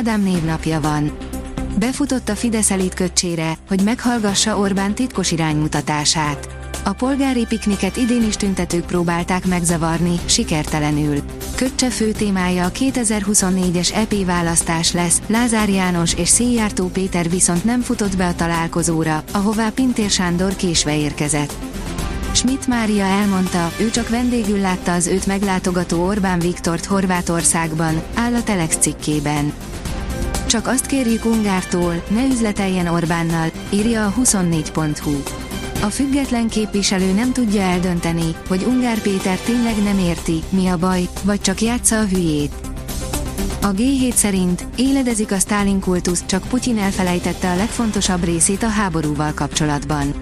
Ádám névnapja van. Befutott a Fidesz elitköcsére, hogy meghallgassa Orbán titkos iránymutatását. A polgári pikniket idén is tüntetők próbálták megzavarni, sikertelenül. Köccse fő témája a 2024-es EP választás lesz, Lázár János és Széjjártó Péter viszont nem futott be a találkozóra, ahová Pintér Sándor késve érkezett. Schmidt Mária elmondta, ő csak vendégül látta az őt meglátogató Orbán Viktort Horvátországban, áll a Telex cikkében. Csak azt kérjük Ungártól, ne üzleteljen Orbánnal, írja a 24.hu. A független képviselő nem tudja eldönteni, hogy Ungár Péter tényleg nem érti, mi a baj, vagy csak játsza a hülyét. A G7 szerint éledezik a Stalin kultusz, csak Putyin elfelejtette a legfontosabb részét a háborúval kapcsolatban.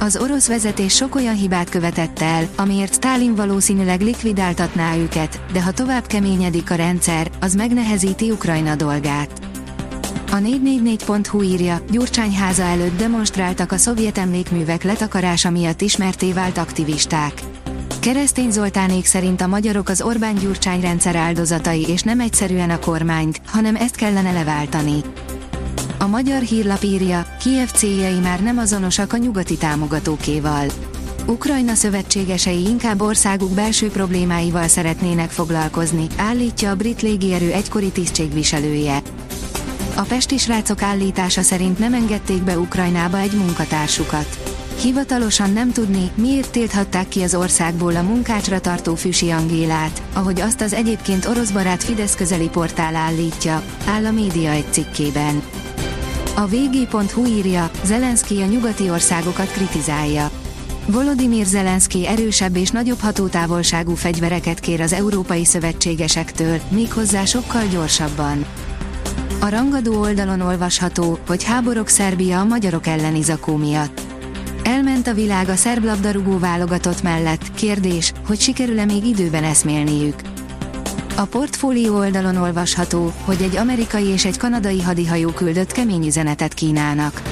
Az orosz vezetés sok olyan hibát követett el, amiért Stalin valószínűleg likvidáltatná őket, de ha tovább keményedik a rendszer, az megnehezíti Ukrajna dolgát. A 444.hu írja, Gyurcsány háza előtt demonstráltak a szovjet emlékművek letakarása miatt ismerté vált aktivisták. Keresztény Zoltánék szerint a magyarok az Orbán-Gyurcsány rendszer áldozatai és nem egyszerűen a kormányt, hanem ezt kellene leváltani. A magyar hírlap írja, Kiev céljai már nem azonosak a nyugati támogatókéval. Ukrajna szövetségesei inkább országuk belső problémáival szeretnének foglalkozni, állítja a brit légierő egykori tisztségviselője. A pesti srácok állítása szerint nem engedték be Ukrajnába egy munkatársukat. Hivatalosan nem tudni, miért tilthatták ki az országból a munkácsra tartó Füsi Angélát, ahogy azt az egyébként orosz barát Fidesz közeli portál állítja, áll a média egy cikkében. A vg.hu írja, Zelenszky a nyugati országokat kritizálja. Volodymyr Zelenszky erősebb és nagyobb hatótávolságú fegyvereket kér az európai szövetségesektől, méghozzá sokkal gyorsabban. A rangadó oldalon olvasható, hogy háborok Szerbia a magyarok elleni zakó miatt. Elment a világ a szerb labdarúgó válogatott mellett, kérdés, hogy sikerül-e még időben eszmélniük. A portfólió oldalon olvasható, hogy egy amerikai és egy kanadai hadihajó küldött kemény üzenetet Kínának.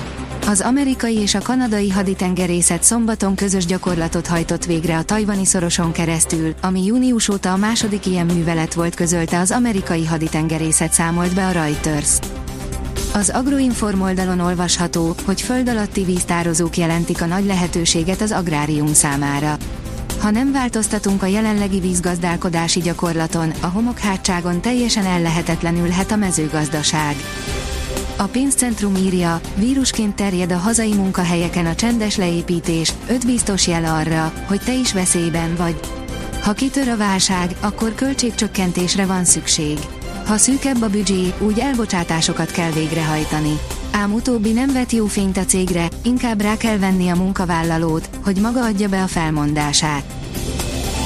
Az amerikai és a kanadai haditengerészet szombaton közös gyakorlatot hajtott végre a tajvani szoroson keresztül, ami június óta a második ilyen művelet volt közölte az amerikai haditengerészet számolt be a Reuters. Az Agroinform oldalon olvasható, hogy föld alatti víztározók jelentik a nagy lehetőséget az agrárium számára. Ha nem változtatunk a jelenlegi vízgazdálkodási gyakorlaton, a homokhátságon teljesen ellehetetlenülhet a mezőgazdaság. A pénzcentrum írja, vírusként terjed a hazai munkahelyeken a csendes leépítés, öt biztos jel arra, hogy te is veszélyben vagy. Ha kitör a válság, akkor költségcsökkentésre van szükség. Ha szűkebb a büdzsé, úgy elbocsátásokat kell végrehajtani. Ám utóbbi nem vet jó fényt a cégre, inkább rá kell venni a munkavállalót, hogy maga adja be a felmondását.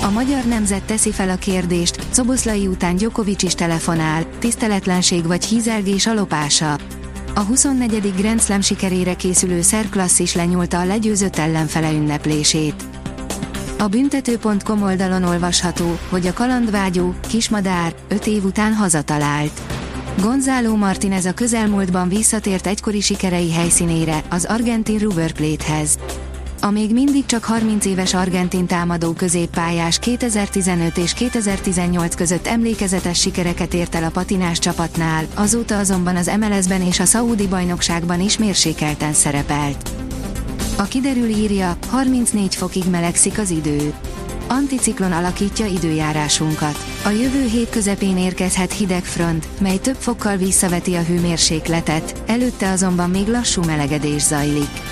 A magyar nemzet teszi fel a kérdést, Szoboszlai után Gyokovics is telefonál, tiszteletlenség vagy hízelgés a lopása. A 24. Grand Slam sikerére készülő szerklassz is lenyúlta a legyőzött ellenfele ünneplését. A büntető.com oldalon olvasható, hogy a kalandvágyó, kismadár, 5 év után hazatalált. Gonzalo Martinez a közelmúltban visszatért egykori sikerei helyszínére, az argentin River Plate-hez. A még mindig csak 30 éves argentin támadó középpályás 2015 és 2018 között emlékezetes sikereket ért el a patinás csapatnál, azóta azonban az MLS-ben és a Saudi bajnokságban is mérsékelten szerepelt. A kiderül írja, 34 fokig melegszik az idő. Anticiklon alakítja időjárásunkat. A jövő hét közepén érkezhet hideg front, mely több fokkal visszaveti a hőmérsékletet, előtte azonban még lassú melegedés zajlik.